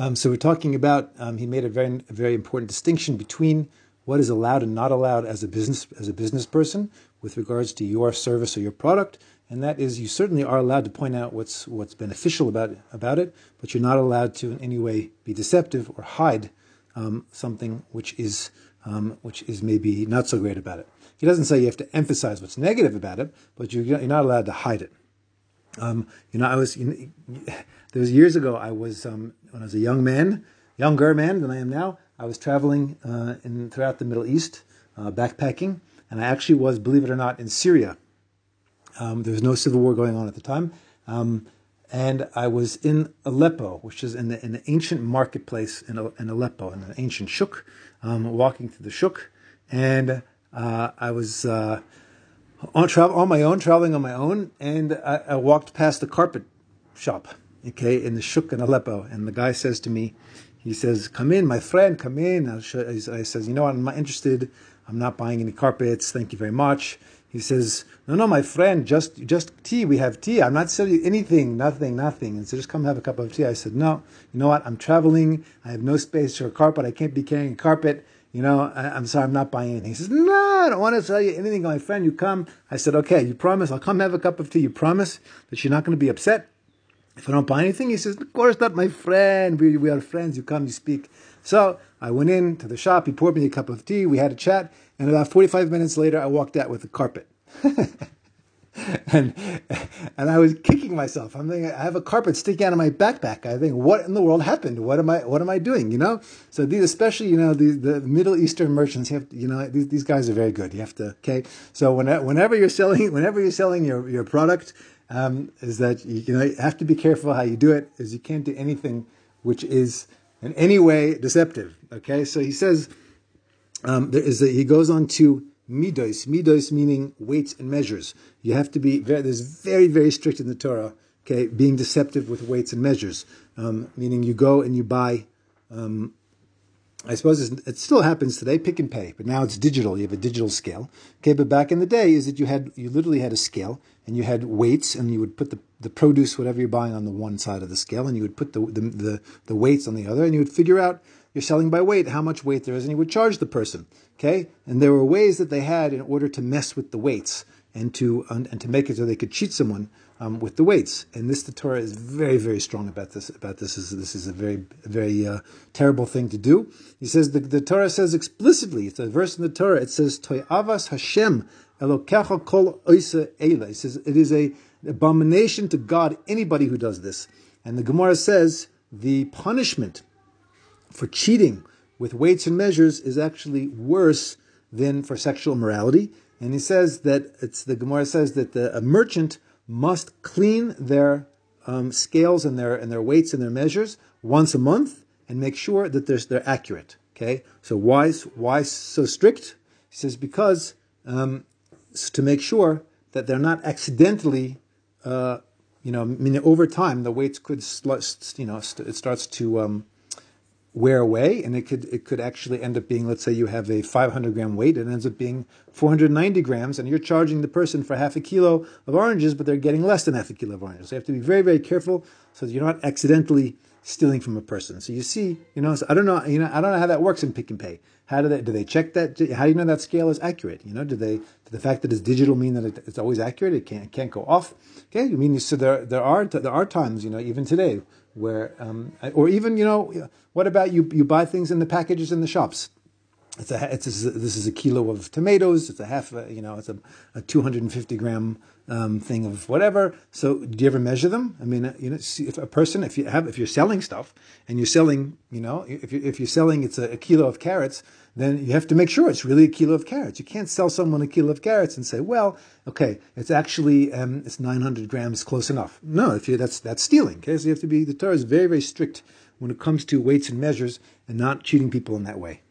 Um, so we're talking about. Um, he made a very, a very important distinction between what is allowed and not allowed as a business as a business person with regards to your service or your product, and that is you certainly are allowed to point out what's what's beneficial about about it, but you're not allowed to in any way be deceptive or hide um, something which is um, which is maybe not so great about it. He doesn't say you have to emphasize what's negative about it, but you're, you're not allowed to hide it. Um, you know, I was, you there was years ago, I was, um, when I was a young man, younger man than I am now, I was traveling uh, in, throughout the Middle East, uh, backpacking, and I actually was, believe it or not, in Syria. Um, there was no civil war going on at the time. Um, and I was in Aleppo, which is in the, in the ancient marketplace in, in Aleppo, in an ancient shuk, um, walking through the shuk, and uh, I was uh, on travel on my own, traveling on my own, and I, I, walked past the carpet shop, okay, in the shuk in Aleppo, and the guy says to me, he says, "Come in, my friend, come in." I, says, "You know what? I'm not interested. I'm not buying any carpets. Thank you very much." He says, "No, no, my friend, just just tea. We have tea. I'm not selling you anything, nothing, nothing." And so just come have a cup of tea. I said, "No, you know what? I'm traveling. I have no space for a carpet. I can't be carrying a carpet. You know, I, am sorry, I'm not buying anything." He says, "No, I don't want to sell you anything, my friend. You come." I said, "Okay, you promise? I'll come have a cup of tea. You promise that you're not going to be upset if I don't buy anything?" He says, "Of course not, my friend. We we are friends. You come, you speak." So I went in to the shop. He poured me a cup of tea. We had a chat. And about 45 minutes later, I walked out with a carpet. and and I was kicking myself. I'm thinking, I have a carpet sticking out of my backpack. I think, what in the world happened? What am I what am I doing? You know. So these, especially you know, the, the Middle Eastern merchants, you have you know these, these guys are very good. You have to okay. So whenever, whenever you're selling whenever you're selling your your product, um, is that you, you know you have to be careful how you do it. Is you can't do anything which is in any way deceptive. Okay. So he says um, there is a, he goes on to midos. Midos meaning weights and measures. You have to be very, there's very, very strict in the Torah, okay, being deceptive with weights and measures. Um, meaning you go and you buy, um, I suppose it still happens today, pick and pay, but now it's digital. You have a digital scale. Okay, but back in the day is that you had, you literally had a scale and you had weights and you would put the, the produce, whatever you're buying on the one side of the scale and you would put the, the, the, the weights on the other and you would figure out you're selling by weight, how much weight there is, and you would charge the person. Okay, and there were ways that they had in order to mess with the weights and to and, to make it so they could cheat someone um, with the weights. And this the Torah is very very strong about this. About this is this is a very very uh, terrible thing to do. He says the, the Torah says explicitly. It's a verse in the Torah. It says Toyavas Hashem Elokecha Kol Oisa Eila. He says it is a abomination to God anybody who does this. And the Gemara says the punishment for cheating with weights and measures is actually worse than for sexual morality. And he says that it's the Gemara says that the, a merchant must clean their um, scales and their and their weights and their measures once a month and make sure that they're, they're accurate. Okay, so why why so strict? He says because um, to make sure that they're not accidentally, uh, you know, I mean, over time the weights could, you know, it starts to um, wear away, and it could it could actually end up being, let's say you have a 500 gram weight, it ends up being 490 grams, and you're charging the person for half a kilo of oranges, but they're getting less than half a kilo of oranges. So you have to be very very careful so you're not accidentally stealing from a person. So you see, you know, so I don't know, you know, I don't know how that works in Pick and Pay. How do they do they check that? How do you know that scale is accurate? You know, do they do the fact that it's digital mean that it's always accurate? It can't it can't go off. Okay, I mean, so there there are there are times, you know, even today where, um, or even you know, what about you? You buy things in the packages in the shops. It's a, it's a, this is a kilo of tomatoes. It's a half, a, you know, it's a, a 250 gram um, thing of whatever. So, do you ever measure them? I mean, you know, if a person, if you have, if you're selling stuff and you're selling, you know, if you if you're selling, it's a, a kilo of carrots then you have to make sure it's really a kilo of carrots. You can't sell someone a kilo of carrots and say, well, okay, it's actually um, it's 900 grams, close enough. No, if you that's that's stealing. Okay, so you have to be the Torah is very very strict when it comes to weights and measures and not cheating people in that way.